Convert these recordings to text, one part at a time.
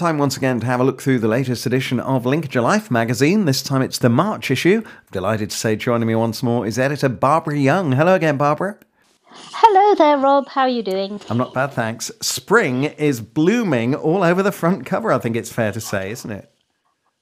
Time once again to have a look through the latest edition of Lincolnshire Life magazine. This time it's the March issue. Delighted to say joining me once more is editor Barbara Young. Hello again, Barbara. Hello there, Rob. How are you doing? I'm not bad, thanks. Spring is blooming all over the front cover, I think it's fair to say, isn't it?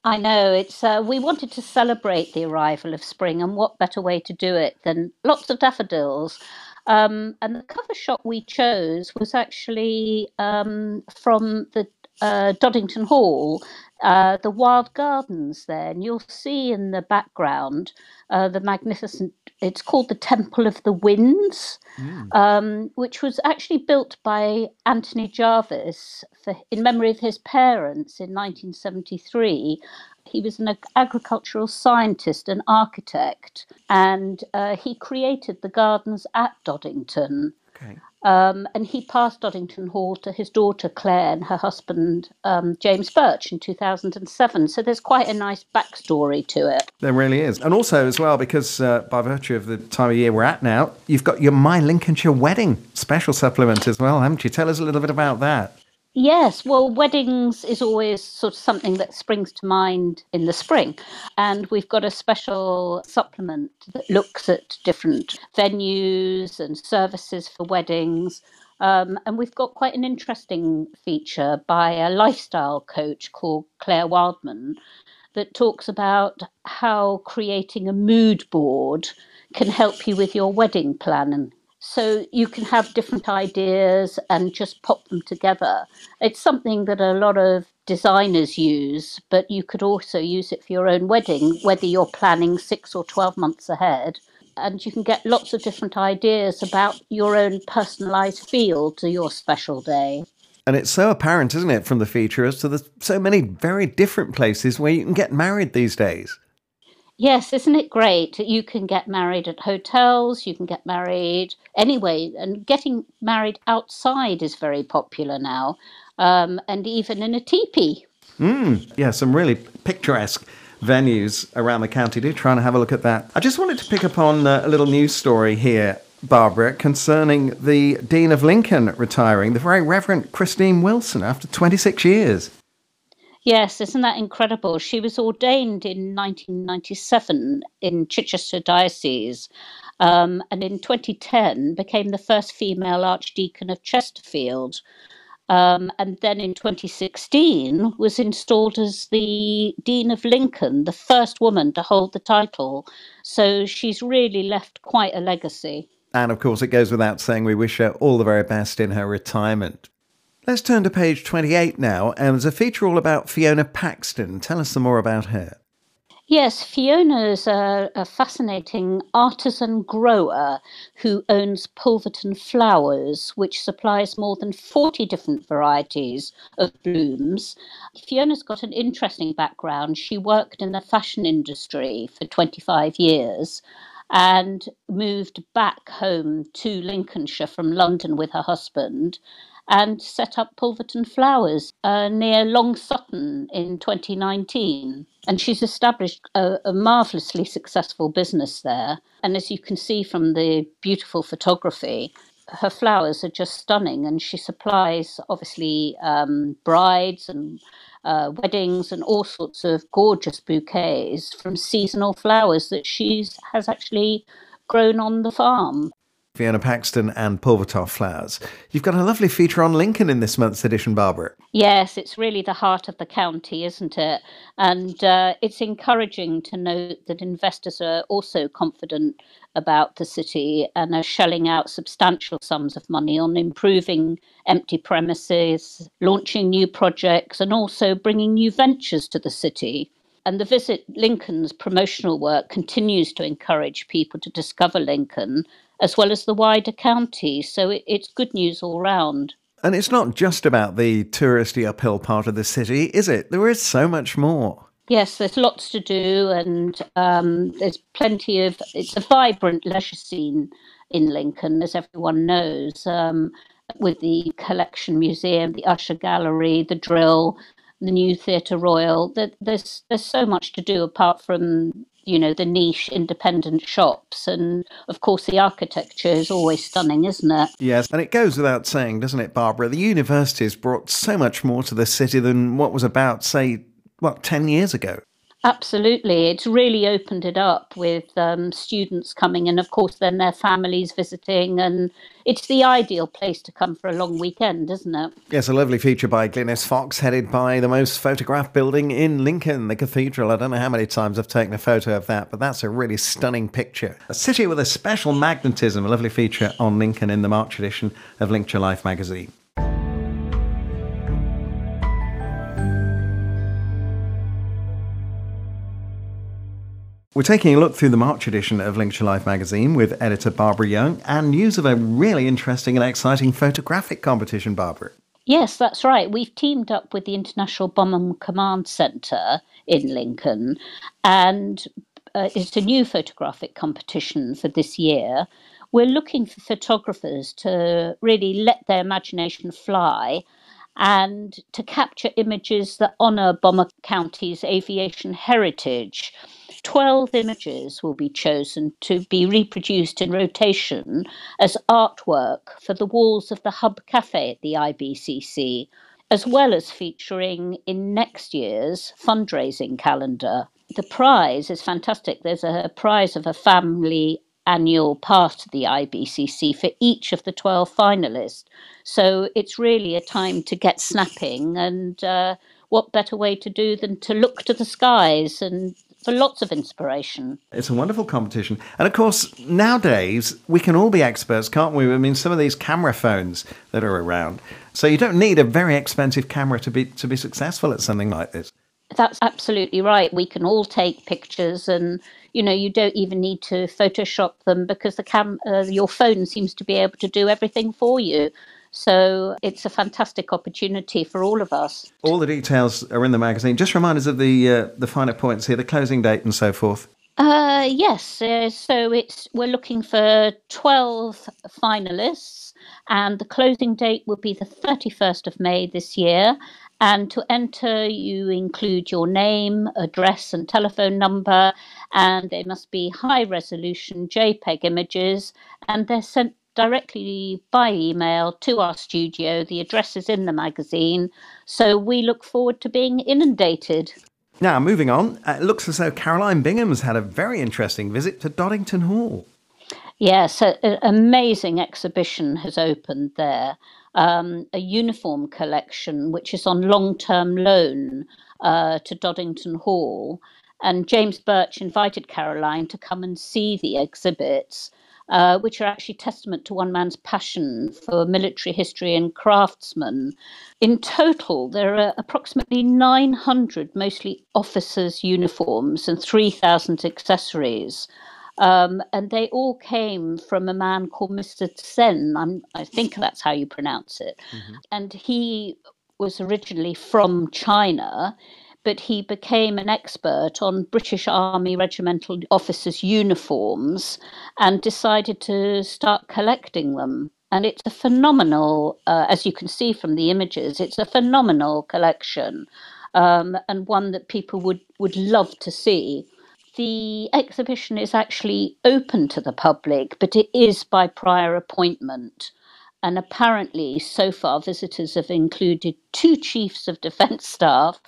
I know it's. Uh, we wanted to celebrate the arrival of spring, and what better way to do it than lots of daffodils? Um, and the cover shot we chose was actually um, from the uh, Doddington Hall, uh, the wild gardens there, and you'll see in the background uh, the magnificent. It's called the Temple of the Winds, mm. um, which was actually built by Anthony Jarvis for, in memory of his parents in 1973. He was an agricultural scientist and architect, and uh, he created the gardens at Doddington. Um, and he passed Doddington Hall to his daughter Claire and her husband um, James Birch in 2007. So there's quite a nice backstory to it. There really is. And also, as well, because uh, by virtue of the time of year we're at now, you've got your My Lincolnshire Wedding special supplement as well, haven't you? Tell us a little bit about that. Yes, well, weddings is always sort of something that springs to mind in the spring. And we've got a special supplement that looks at different venues and services for weddings. Um, and we've got quite an interesting feature by a lifestyle coach called Claire Wildman that talks about how creating a mood board can help you with your wedding plan so you can have different ideas and just pop them together. It's something that a lot of designers use, but you could also use it for your own wedding, whether you're planning six or 12 months ahead. And you can get lots of different ideas about your own personalized feel to your special day. And it's so apparent, isn't it, from the feature as to the so many very different places where you can get married these days. Yes, isn't it great? You can get married at hotels, you can get married anyway, and getting married outside is very popular now, um, and even in a teepee. Mm, yeah, some really picturesque venues around the county. Do try and have a look at that. I just wanted to pick up on uh, a little news story here, Barbara, concerning the Dean of Lincoln retiring, the very Reverend Christine Wilson, after 26 years. Yes, isn't that incredible? She was ordained in 1997 in Chichester Diocese um, and in 2010 became the first female Archdeacon of Chesterfield. Um, and then in 2016 was installed as the Dean of Lincoln, the first woman to hold the title. So she's really left quite a legacy. And of course, it goes without saying we wish her all the very best in her retirement. Let's turn to page 28 now, and there's a feature all about Fiona Paxton. Tell us some more about her. Yes, Fiona's a, a fascinating artisan grower who owns Pulverton Flowers, which supplies more than 40 different varieties of blooms. Fiona's got an interesting background. She worked in the fashion industry for 25 years and moved back home to Lincolnshire from London with her husband and set up Pulverton Flowers uh, near Long Sutton in 2019. And she's established a, a marvellously successful business there. And as you can see from the beautiful photography, her flowers are just stunning, and she supplies obviously um, brides and uh, weddings and all sorts of gorgeous bouquets from seasonal flowers that she has actually grown on the farm. Fiona Paxton and Pulverton Flowers. You've got a lovely feature on Lincoln in this month's edition, Barbara. Yes, it's really the heart of the county, isn't it? And uh, it's encouraging to note that investors are also confident about the city and are shelling out substantial sums of money on improving empty premises, launching new projects, and also bringing new ventures to the city. And the Visit Lincoln's promotional work continues to encourage people to discover Lincoln as well as the wider county. So it, it's good news all round. And it's not just about the touristy uphill part of the city, is it? There is so much more. Yes, there's lots to do, and um, there's plenty of. It's a vibrant leisure scene in Lincoln, as everyone knows, um, with the Collection Museum, the Usher Gallery, the Drill, the new Theatre Royal. There's there's so much to do apart from you know the niche independent shops. And of course the architecture is always stunning isn't it? Yes and it goes without saying doesn't it barbara? The university has brought so much more to the city than what was about say what 10 years ago Absolutely. It's really opened it up with um, students coming and, of course, then their families visiting. And it's the ideal place to come for a long weekend, isn't it? Yes, a lovely feature by Glynis Fox, headed by the most photographed building in Lincoln, the cathedral. I don't know how many times I've taken a photo of that, but that's a really stunning picture. A city with a special magnetism, a lovely feature on Lincoln in the March edition of Lincolnshire Life magazine. We're taking a look through the March edition of Lincolnshire Life magazine with editor Barbara Young and news of a really interesting and exciting photographic competition, Barbara. Yes, that's right. We've teamed up with the International Bomber Command Centre in Lincoln, and uh, it's a new photographic competition for this year. We're looking for photographers to really let their imagination fly and to capture images that honour Bomber County's aviation heritage. 12 images will be chosen to be reproduced in rotation as artwork for the walls of the Hub Cafe at the IBCC, as well as featuring in next year's fundraising calendar. The prize is fantastic. There's a prize of a family annual pass to the IBCC for each of the 12 finalists. So it's really a time to get snapping. And uh, what better way to do than to look to the skies and for lots of inspiration. It's a wonderful competition. And of course, nowadays, we can all be experts, can't we? I mean, some of these camera phones that are around. So you don't need a very expensive camera to be to be successful at something like this. That's absolutely right. We can all take pictures and you know you don't even need to photoshop them because the cam uh, your phone seems to be able to do everything for you so it's a fantastic opportunity for all of us. All the details are in the magazine. Just remind us of the uh, the finer points here, the closing date and so forth. Uh, yes, uh, so it's we're looking for twelve finalists, and the closing date will be the thirty first of May this year. And to enter, you include your name, address, and telephone number, and they must be high resolution JPEG images, and they're sent directly by email to our studio. The address is in the magazine. So we look forward to being inundated. Now, moving on, uh, it looks as though Caroline Bingham's had a very interesting visit to Doddington Hall. Yes, an amazing exhibition has opened there. Um, a uniform collection which is on long term loan uh, to Doddington Hall. And James Birch invited Caroline to come and see the exhibits uh, which are actually testament to one man's passion for military history and craftsmen. In total, there are approximately 900 mostly officers' uniforms and 3,000 accessories. Um, and they all came from a man called Mr. Sen. I'm, i think that's how you pronounce it. Mm-hmm. And he was originally from China but he became an expert on British Army regimental officers' uniforms and decided to start collecting them. And it's a phenomenal, uh, as you can see from the images, it's a phenomenal collection um, and one that people would, would love to see. The exhibition is actually open to the public, but it is by prior appointment. And apparently, so far, visitors have included two chiefs of defence staff,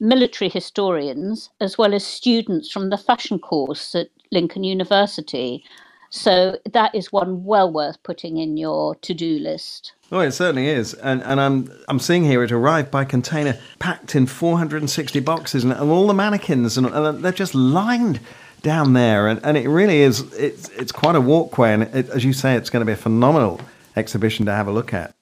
military historians, as well as students from the fashion course at Lincoln University. So that is one well worth putting in your to-do list. Oh, it certainly is, and and I'm I'm seeing here it arrived by container, packed in 460 boxes, and, and all the mannequins, and, and they're just lined down there, and, and it really is. It's it's quite a walkway, and it, as you say, it's going to be a phenomenal exhibition to have a look at.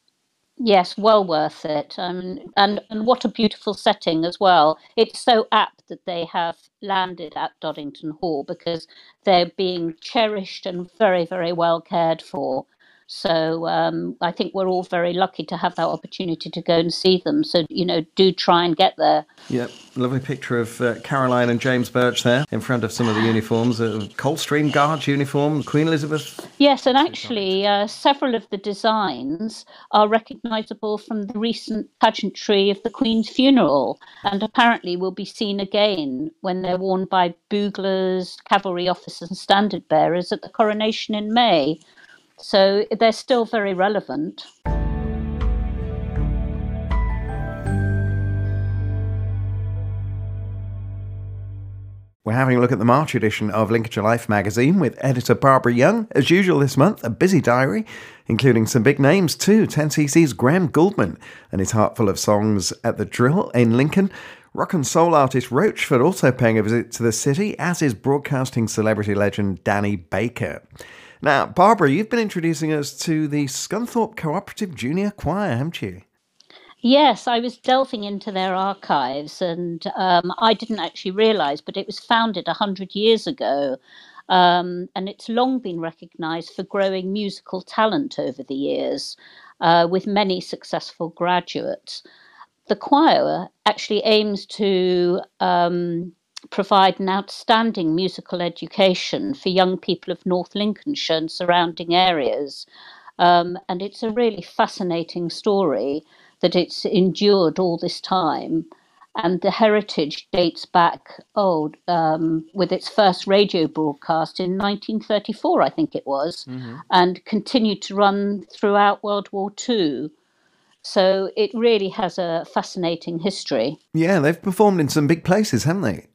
Yes, well worth it. Um, and, and what a beautiful setting as well. It's so apt that they have landed at Doddington Hall because they're being cherished and very, very well cared for. So um, I think we're all very lucky to have that opportunity to go and see them. So, you know, do try and get there. Yep, lovely picture of uh, Caroline and James Birch there in front of some of the uniforms, uh, Coldstream Guards uniform, Queen Elizabeth. Yes, and actually, uh, several of the designs are recognisable from the recent pageantry of the Queen's funeral, and apparently will be seen again when they're worn by buglers, cavalry officers, and standard bearers at the coronation in May. So they're still very relevant. We're having a look at the March edition of Lincolnshire Life magazine with editor Barbara Young. As usual this month, a busy diary, including some big names too. 10cc's Graham Gouldman and his heart full of songs at the Drill in Lincoln. Rock and soul artist Roachford also paying a visit to the city, as is broadcasting celebrity legend Danny Baker. Now, Barbara, you've been introducing us to the Scunthorpe Cooperative Junior Choir, haven't you? Yes, I was delving into their archives, and um, I didn't actually realise, but it was founded 100 years ago. Um, and it's long been recognised for growing musical talent over the years, uh, with many successful graduates. The choir actually aims to um, provide an outstanding musical education for young people of North Lincolnshire and surrounding areas. Um, and it's a really fascinating story that it's endured all this time. And the heritage dates back, oh, um, with its first radio broadcast in 1934, I think it was, mm-hmm. and continued to run throughout World War II. So it really has a fascinating history. Yeah, they've performed in some big places, haven't they?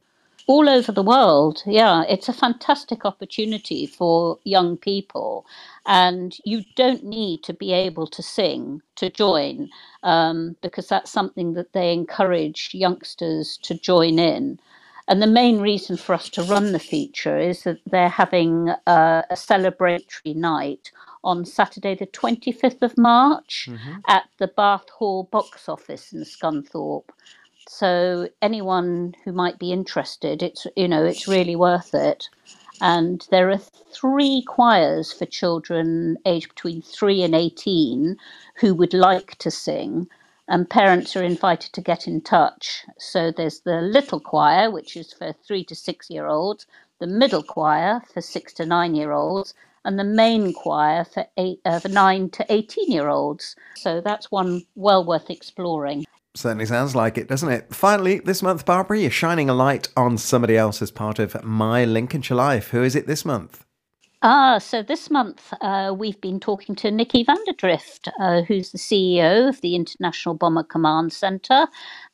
All over the world. Yeah, it's a fantastic opportunity for young people. And you don't need to be able to sing to join um, because that's something that they encourage youngsters to join in. And the main reason for us to run the feature is that they're having uh, a celebratory night on Saturday, the 25th of March, mm-hmm. at the Bath Hall box office in Scunthorpe. So anyone who might be interested, it's you know it's really worth it. And there are three choirs for children aged between three and eighteen who would like to sing, and parents are invited to get in touch. So there's the little choir, which is for three to six year olds, the middle choir for six to nine year olds, and the main choir for eight, uh, for nine to eighteen year olds. So that's one well worth exploring. Certainly sounds like it, doesn't it? Finally, this month, Barbara, you're shining a light on somebody else as part of My Lincolnshire Life. Who is it this month? Ah, so this month uh, we've been talking to Nikki Vanderdrift, uh, who's the CEO of the International Bomber Command Centre.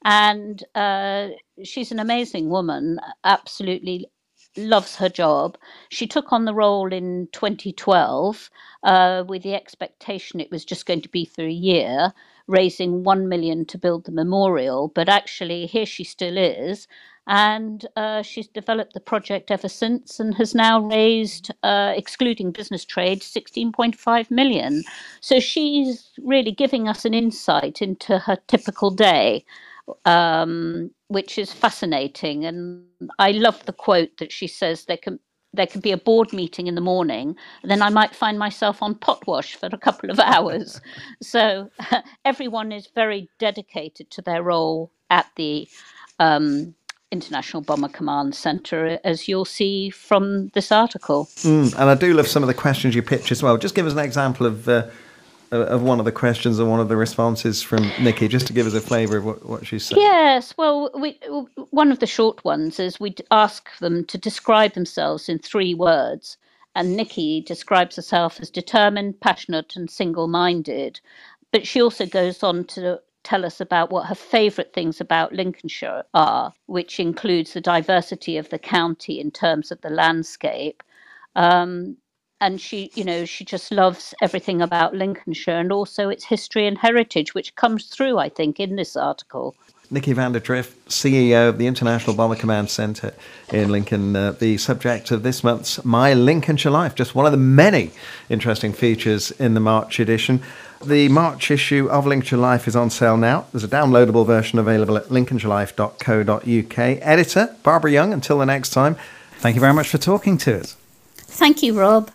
And uh, she's an amazing woman, absolutely loves her job. She took on the role in 2012 uh, with the expectation it was just going to be for a year raising 1 million to build the memorial, but actually here she still is. And uh, she's developed the project ever since and has now raised, uh, excluding business trade, 16.5 million. So she's really giving us an insight into her typical day, um, which is fascinating. And I love the quote that she says there can there could be a board meeting in the morning, then I might find myself on potwash for a couple of hours. so everyone is very dedicated to their role at the um, International Bomber Command Centre, as you'll see from this article. Mm, and I do love some of the questions you pitch as well. Just give us an example of. Uh, of one of the questions and one of the responses from Nikki, just to give us a flavour of what, what she said. Yes, well, we, one of the short ones is we ask them to describe themselves in three words. And Nikki describes herself as determined, passionate, and single minded. But she also goes on to tell us about what her favourite things about Lincolnshire are, which includes the diversity of the county in terms of the landscape. Um, and she you know she just loves everything about lincolnshire and also its history and heritage which comes through i think in this article Nikki Vanderdrift, CEO of the International Bomber Command Centre in Lincoln, uh, the subject of this month's My Lincolnshire Life, just one of the many interesting features in the March edition. The March issue of Lincolnshire Life is on sale now. There's a downloadable version available at lincolnshirelife.co.uk. Editor, Barbara Young, until the next time, thank you very much for talking to us. Thank you, Rob.